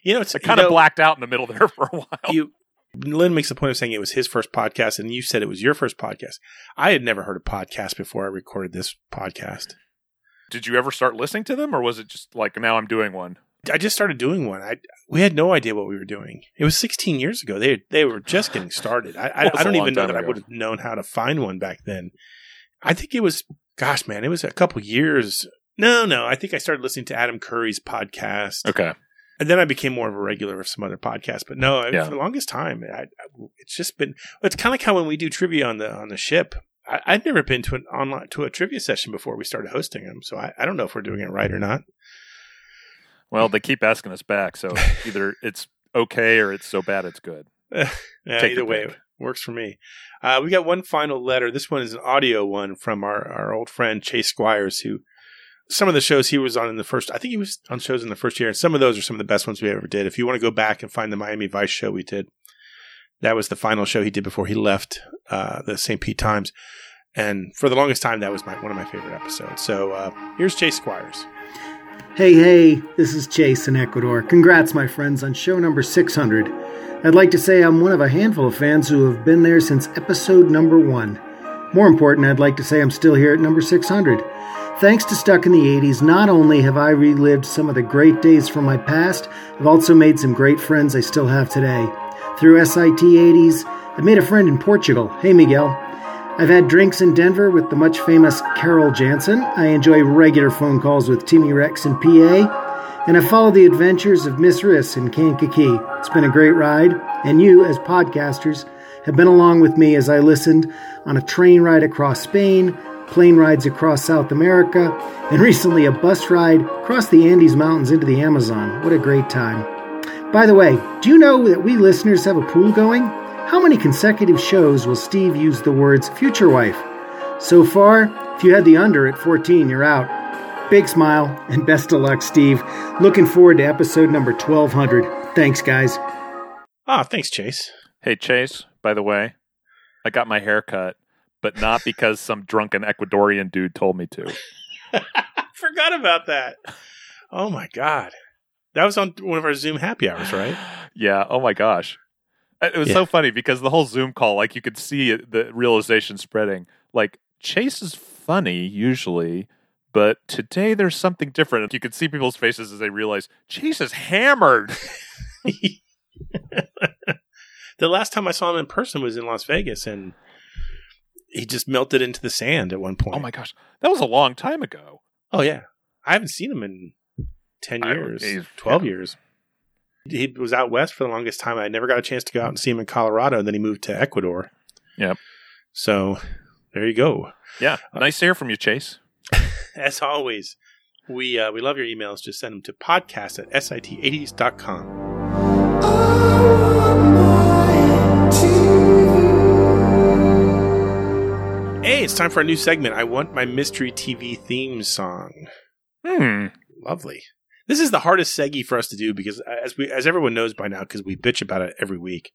You know, it's I kind of know, blacked out in the middle there for a while. You, Lynn makes the point of saying it was his first podcast, and you said it was your first podcast. I had never heard a podcast before I recorded this podcast. Did you ever start listening to them, or was it just like now I'm doing one? I just started doing one. I we had no idea what we were doing. It was 16 years ago. They they were just getting started. I I, I don't even know that I would have known how to find one back then. I think it was, gosh, man, it was a couple years. No, no, I think I started listening to Adam Curry's podcast. Okay. And then I became more of a regular of some other podcasts. But no, Yeah. for the longest time, I, I, it's just been. It's kind of like how when we do trivia on the on the ship. I, I'd never been to an online to a trivia session before we started hosting them, so I, I don't know if we're doing it right or not. Well, they keep asking us back, so either it's okay or it's so bad it's good. Yeah, Take either way, works for me. Uh, we got one final letter. This one is an audio one from our, our old friend Chase Squires, who some of the shows he was on in the first, I think he was on shows in the first year, and some of those are some of the best ones we ever did. If you want to go back and find the Miami Vice show we did, that was the final show he did before he left uh, the St. Pete Times. And for the longest time, that was my, one of my favorite episodes. So uh, here's Chase Squires. Hey, hey, this is Chase in Ecuador. Congrats, my friends, on show number 600. I'd like to say I'm one of a handful of fans who have been there since episode number one. More important, I'd like to say I'm still here at number 600. Thanks to Stuck in the 80s, not only have I relived some of the great days from my past, I've also made some great friends I still have today. Through SIT 80s, I've made a friend in Portugal. Hey, Miguel. I've had drinks in Denver with the much famous Carol Jansen. I enjoy regular phone calls with Timmy Rex in PA. And I follow the adventures of Miss Riss in Kankakee. It's been a great ride, and you, as podcasters, have been along with me as I listened on a train ride across Spain, plane rides across South America, and recently a bus ride across the Andes Mountains into the Amazon. What a great time. By the way, do you know that we listeners have a pool going? How many consecutive shows will Steve use the words future wife? So far, if you had the under at 14, you're out. Big smile and best of luck, Steve. Looking forward to episode number 1200. Thanks, guys. Ah, thanks, Chase. Hey, Chase, by the way, I got my hair cut, but not because some drunken Ecuadorian dude told me to. Forgot about that. Oh my god, that was on one of our Zoom happy hours, right? Yeah. Oh my gosh. Uh, it was Yeah. so funny because the whole Zoom call, like you could see it, the realization spreading. Like Chase is funny usually, but today there's something different. You could see people's faces as they realize Chase is hammered. the last time I saw him in person was in Las Vegas, and he just melted into the sand at one point. Oh my gosh, that was a long time ago. Oh yeah, I haven't seen him in ten years, he's- twelve years. He was out west for the longest time. I never got a chance to go out and see him in Colorado, and then he moved to Ecuador. Yep. So there you go. Yeah. Nice to hear from you, Chase. As always, we uh, we love your emails. Just send them to podcast at sit80s.com. Hey, it's time for a new segment. I want my mystery TV theme song. Hmm. Lovely. This is the hardest seggy for us to do because, uh, as we as everyone knows by now, because we bitch about it every week.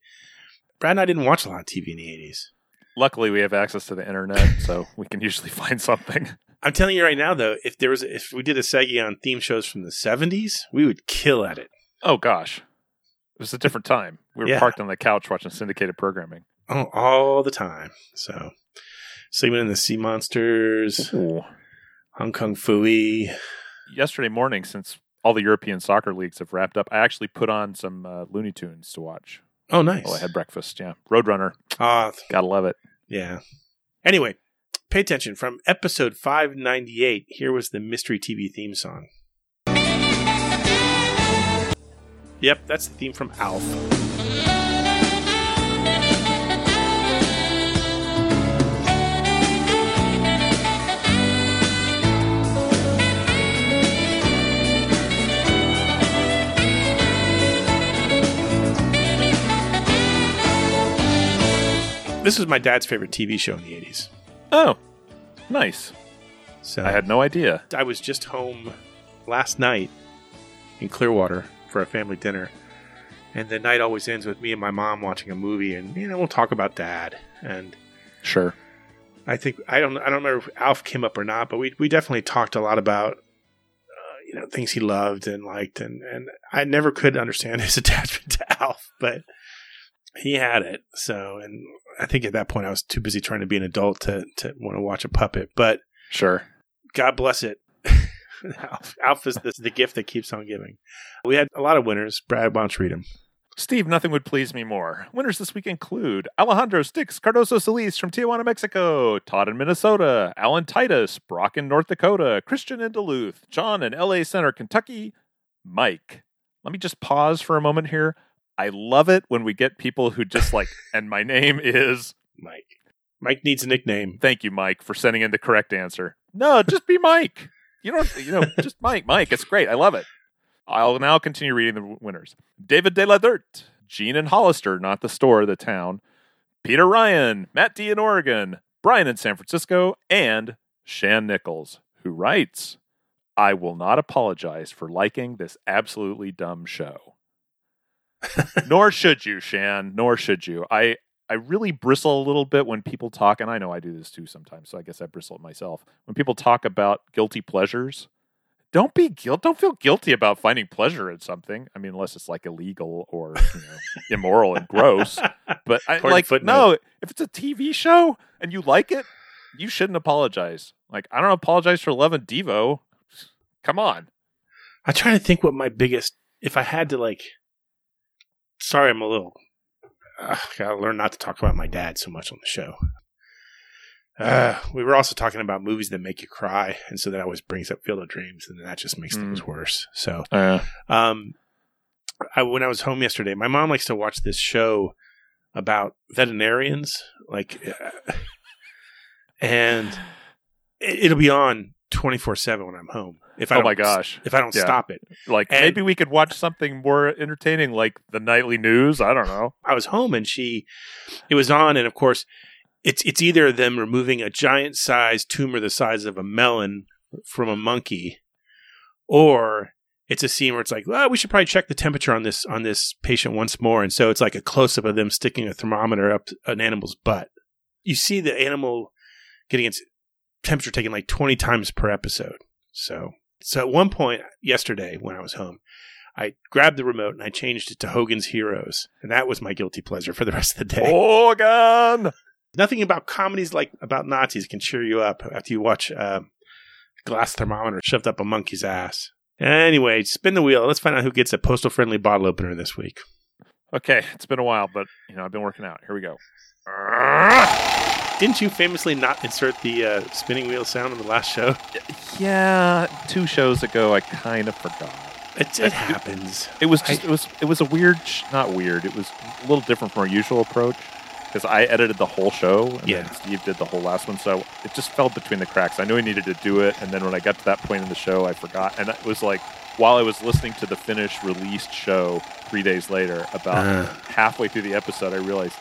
Brad and I didn't watch a lot of TV in the eighties. Luckily, we have access to the internet, so we can usually find something. I'm telling you right now, though, if there was if we did a Segi on theme shows from the 70s, we would kill at it. Oh gosh, it was a different time. We were Yeah. parked on the couch watching syndicated programming. Oh, all the time. So, Sigmund and the Sea Monsters, Ooh. Hong Kong Phooey. Yesterday morning, since all the European soccer leagues have wrapped up, I actually put on some uh, Looney Tunes to watch Oh, nice. while I had breakfast. Yeah, Roadrunner, Ah, gotta love it. yeah. Anyway, pay attention. From episode 598, here was the Mystery TV theme song. Yep, that's the theme from Alf. This was my dad's favorite TV show in the 80s. Oh, nice. So I had no idea. I was just home last night in Clearwater for a family dinner, and the night always ends with me and my mom watching a movie, and you know we'll talk about dad. And Sure. I think I don't I don't remember if Alf came up or not, but we we definitely talked a lot about uh, you know things he loved and liked, and and I never could understand his attachment to Alf, but he had it. So, and I think at that point I was too busy trying to be an adult to to want to watch a puppet, but. Sure. God bless it. Alf, Alf is the, the gift that keeps on giving. We had a lot of winners. Brad, why don't you read them? Steve, nothing would please me more. Winners this week include Alejandro Sticks, Cardoso Solis from Tijuana, Mexico, Todd in Minnesota, Alan Titus, Brock in North Dakota, Christian in Duluth, John in LA Center, Kentucky, Mike. Let me just pause for a moment here. I love it when we get people who just like, and my name is Mike. Mike needs a nickname. Thank you, Mike, for sending in the correct answer. No, just be Mike. You don't, you know, just Mike. Mike, it's great. I love it. I'll now continue reading the winners. David De La Dirt, Gene and Hollister, not the store, the town. Peter Ryan, Matt D in Oregon, Brian in San Francisco, and Shan Nichols, who writes, I will not apologize for liking this absolutely dumb show. nor should you, Shan. Nor should you. I I really bristle a little bit when people talk, and I know I do this too sometimes, so I guess I bristle at myself. When people talk about guilty pleasures, don't be guilt. Don't feel guilty about finding pleasure in something. I mean, unless it's like illegal or you know, immoral and gross. But I, like, footnote. no, if it's a TV show and you like it, you shouldn't apologize. Like, I don't apologize for loving Devo. Come on. I'm trying to think what my biggest, if I had to like, sorry, I'm a little, uh, gotta learn not to talk about my dad so much on the show. Uh, we were also talking about movies that make you cry, and so that always brings up Field of Dreams, and that just makes things worse. So, Uh, Um, I, when I was home yesterday, my mom likes to watch this show about veterinarians, like, uh, and it, it'll be on twenty four seven when I'm home. If I oh my gosh. if I don't Yeah. stop it, Like, And- maybe we could watch something more entertaining, like the nightly news. I don't know. I was home and she, it was on, and of course, it's it's either them removing a giant sized tumor the size of a melon from a monkey, or it's a scene where it's like, well, we should probably check the temperature on this on this patient once more, and so it's like a close up of them sticking a thermometer up an animal's butt. You see the animal getting its temperature taken like twenty times per episode. So, so at one point yesterday when I was home. I grabbed the remote and I changed it to Hogan's Heroes, and that was my guilty pleasure for the rest of the day. Hogan! Nothing about comedies like about Nazis can cheer you up after you watch uh, glass thermometer shoved up a monkey's ass. Anyway, spin the wheel. Let's find out who gets a postal friendly bottle opener this week. Okay, it's been a while, but you know I've been working out. Here we go. Didn't you famously not insert the uh, spinning wheel sound in the last show? Yeah, two shows ago I kind of forgot. It, it happens. It was just, it was it was a weird, sh- not weird. It was a little different from our usual approach because I edited the whole show and Yeah. then Steve did the whole last one, so it just fell between the cracks. I knew I needed to do it, and then when I got to that point in the show, I forgot, and it was like while I was listening to the finished released show three days later, about Uh. halfway through the episode, I realized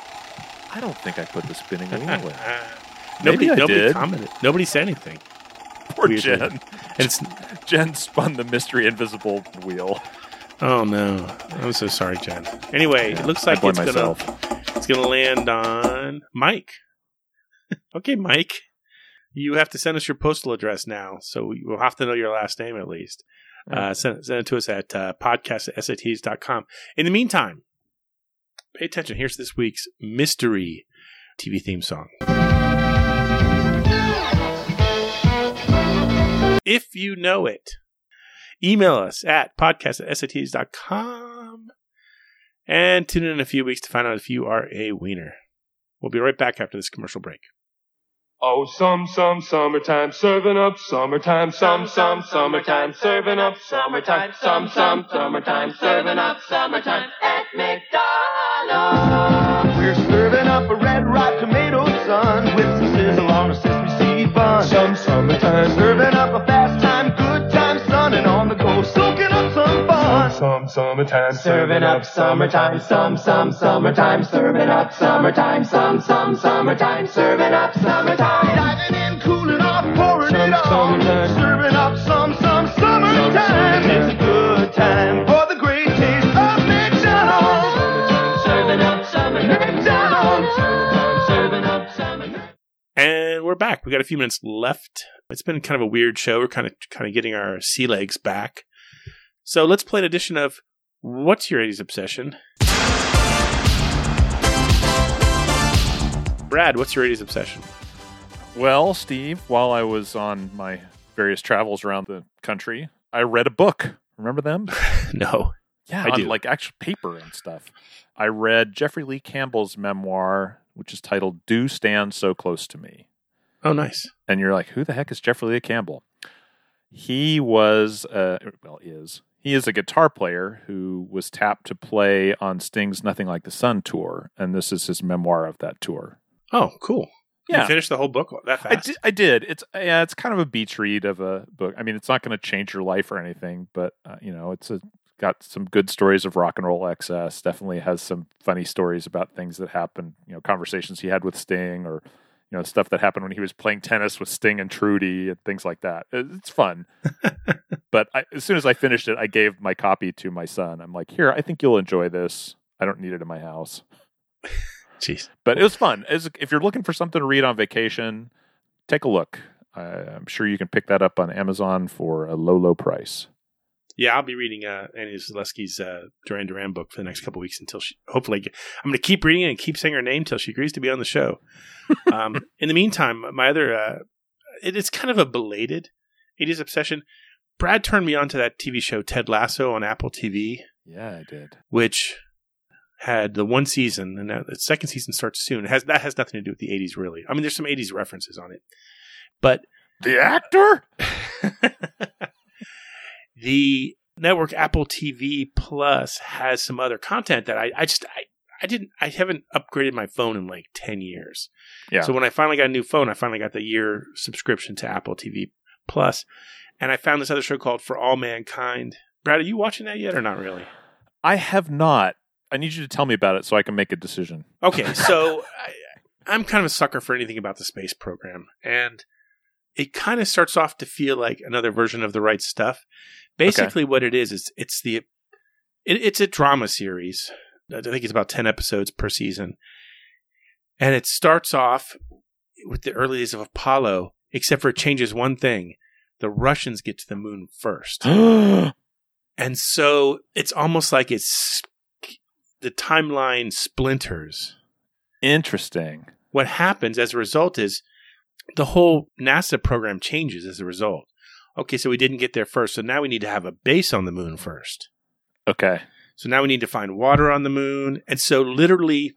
I don't think I put the spinning wheel in. Nobody, I nobody did. commented. Nobody said anything. Poor Weirdly. Jen. And it's Jen spun the mystery invisible wheel. oh no, I'm so sorry, Jen. Anyway, it looks I like blame it's gonna it's gonna land on Mike. Okay, Mike. You have to send us your postal address now, so we- we'll have to know your last name at least. Uh, send, send it to us at uh, podcast at. In the meantime, pay attention. Here's this week's mystery TV theme song. If you know it, email us at podcast at sit80s.com and tune in in a few weeks to find out if you are a wiener. We'll be right back after this commercial break. Oh, some, some, summertime, serving up, summertime, some, some, summertime, serving up, summertime, some, some, summertime, serving up, summertime at McDonald's. We're serving up a red ripe tomato sun with some sizzle on a sesame seed bun. Some summertime, serving up a fast time, good time, sun and on the go, soaking up some fun. Some, summertime, serving up, summertime, some, some, summertime, serving up, summertime, some, some, summertime, serving up, summertime. Diving in, cooling off, pouring it on. Serving up some, some, summertime. It's a we're back. We got a few minutes left. It's been kind of a weird show. We're kind of kind of getting our sea legs back. So let's play an edition of What's Your 80s Obsession? Brad, what's your 80s obsession? Well, Steve, while I was on my various travels around the country, I read a book. Remember them? no. Yeah, I on do. like actual paper and stuff. I read Jeffrey Lee Campbell's memoir, which is titled "Do Stand So Close to Me." Oh, nice. And you're like, who the heck is Jeffrey Lee Campbell? He was, uh, well, is he is a guitar player who was tapped to play on Sting's "Nothing Like the Sun" tour, and this is his memoir of that tour. Oh, cool. Yeah. You finished the whole book that I fast? did, I did. It's yeah, it's kind of a beach read of a book. I mean, it's not going to change your life or anything, but uh, you know, it's a, got some good stories of rock and roll excess. Definitely has some funny stories about things that happened. You know, conversations he had with Sting, or you know, stuff that happened when he was playing tennis with Sting and Trudie, and things like that. It's fun. but I, as soon as I finished it, I gave my copy to my son. I'm like, here, I think you'll enjoy this. I don't need it in my house. Jeez. But it was fun. As, if you're looking for something to read on vacation, take a look. I'm sure you can pick that up on Amazon for a low, low price. Yeah, I'll be reading uh, Annie Zaleski's uh, Duran Duran book for the next couple weeks until she. Hopefully, I'm going to keep reading it and keep saying her name until she agrees to be on the show. um, in the meantime, my other uh, it, it's kind of a belated 80s obsession. Brad turned me on to that TV show Ted Lasso on Apple TV, Yeah, I did. which had the one season, and the second season starts soon. It has that has nothing to do with the 80s, really. I mean, there's some 80s references on it, but The actor? the network Apple TV Plus has some other content that I, I just I, I didn't I haven't upgraded my phone in like ten years. Yeah. So when I finally got a new phone, I finally got the year subscription to Apple TV Plus, and I found this other show called For All Mankind. Brad, are you watching that yet or not really? I have not. I need you to tell me about it so I can make a decision. Okay, so I, I'm kind of a sucker for anything about the space program, and it kind of starts off to feel like another version of the right stuff. Basically, what it is is it's the it, it's a drama series. I think it's about ten episodes per season, and it starts off with the early days of Apollo, except for it changes one thing: the Russians get to the moon first. And so it's almost like it's the timeline splinters. Interesting. What happens as a result is the whole NASA program changes as a result. Okay, so we didn't get there first, so now we need to have a base on the moon first. Okay. So now we need to find water on the moon. And so literally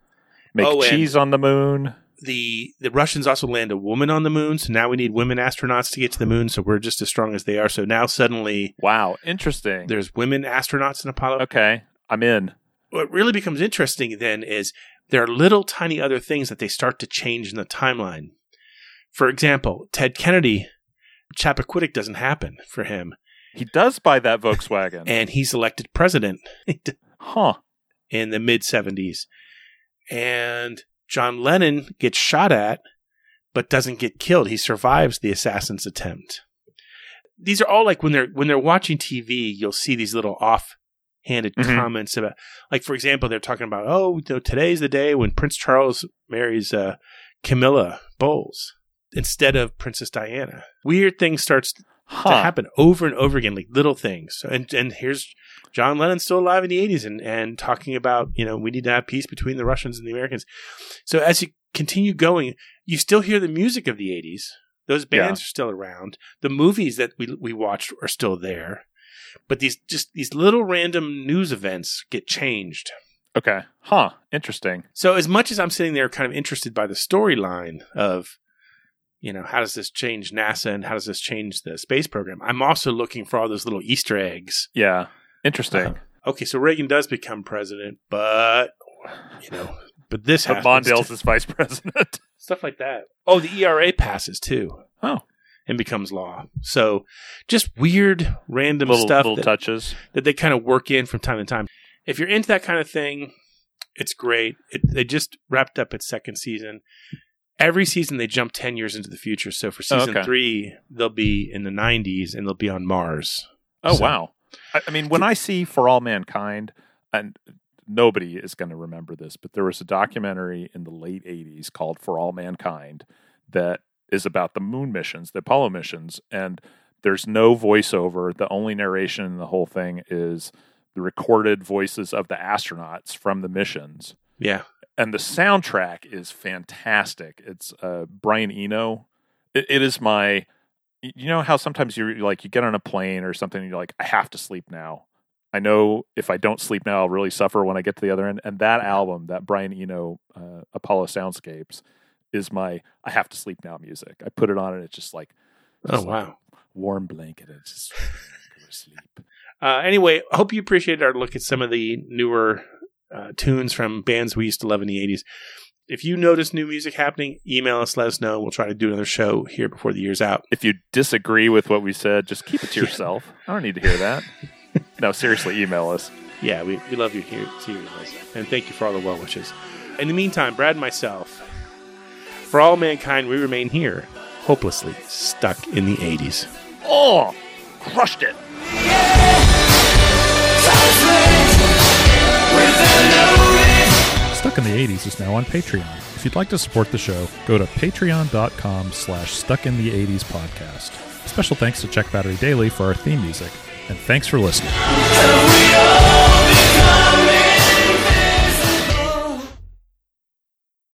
Make Oh, cheese on the moon. the the Russians also land a woman on the moon, so now we need women astronauts to get to the moon, so we're just as strong as they are. So now suddenly Wow, interesting. there's women astronauts in Apollo. Okay, I'm in. what really becomes interesting then is there are little tiny other things that they start to change in the timeline. For example, Ted Kennedy, Chappaquiddick doesn't happen for him, He does buy that Volkswagen. and he's elected president huh. in the mid 70s. And John Lennon gets shot at, but doesn't get killed. He survives the assassin's attempt. These are all like when they're when they're watching TV, you'll see these little off-handed Mhm. comments about, like for example, they're talking about, oh, you know, today's the day when Prince Charles marries uh, Camilla Bowles instead of Princess Diana. Weird things starts to happen over and over again, like little things. And and here's John Lennon still alive in the 80s and, and talking about, you know, we need to have peace between the Russians and the Americans. So as you continue going, you still hear the music of the 80s. Those bands Yeah. are still around. The movies that we we watched are still there. But these just these little random news events get changed. Okay. Huh. Interesting. So as much as I'm sitting there kind of interested by the storyline of, you know, how does this change NASA and how does this change the space program? I'm also looking for all those little Easter eggs. Yeah. Interesting. Uh, okay, so Reagan does become president, but you know, but this But Mondale's is vice president. stuff like that. Oh, the ERA passes too. Oh. And becomes law. So just weird random Little- stuff little that, touches. that they kind of work in from time to time. If you're into that kind of thing, it's great. It, they just wrapped up its second season. Every season they jump 10 years into the future. So for Oh, season okay. 3, they'll be in the 90s and they'll be on Mars. Oh So- wow! I, I mean, when I see For All Mankind, and nobody is going to remember this, but there was a documentary in the late '80s called For All Mankind that is about the moon missions, the Apollo missions, and there's no voiceover. The only narration in the whole thing is the recorded voices of the astronauts from the missions. Yeah. And the soundtrack is fantastic. It's uh, Brian Eno. It, it is my. You know how sometimes you're like you get on a plane or something and you're like I have to sleep now. I know if I don't sleep now I'll really suffer when I get to the other end. And that album, that Brian Eno uh, Apollo Soundscapes, is my I have to sleep now music. I put it on and it's just like Oh, just like wow. a warm blanket. It's just go to sleep. Uh, anyway, I hope you appreciated our look at some of the newer uh, tunes from bands we used to love in the 80s. If you notice new music happening, email us, let us know. We'll try to do another show here before the year's out. If you disagree with what we said, just keep it to yourself. I don't need to hear that. no, seriously, email us. Yeah, we, we love you here, to hear this. And thank you for all the well wishes. In the meantime, Brad and myself, for all mankind, we remain here, hopelessly stuck in the 80s. Oh, crushed it. Stuck in the 80s is now on Patreon. If you'd like to support the show, go to patreon.com slash stuck in the 80s podcast. Special thanks to Check Battery Daily for our theme music, and thanks for listening.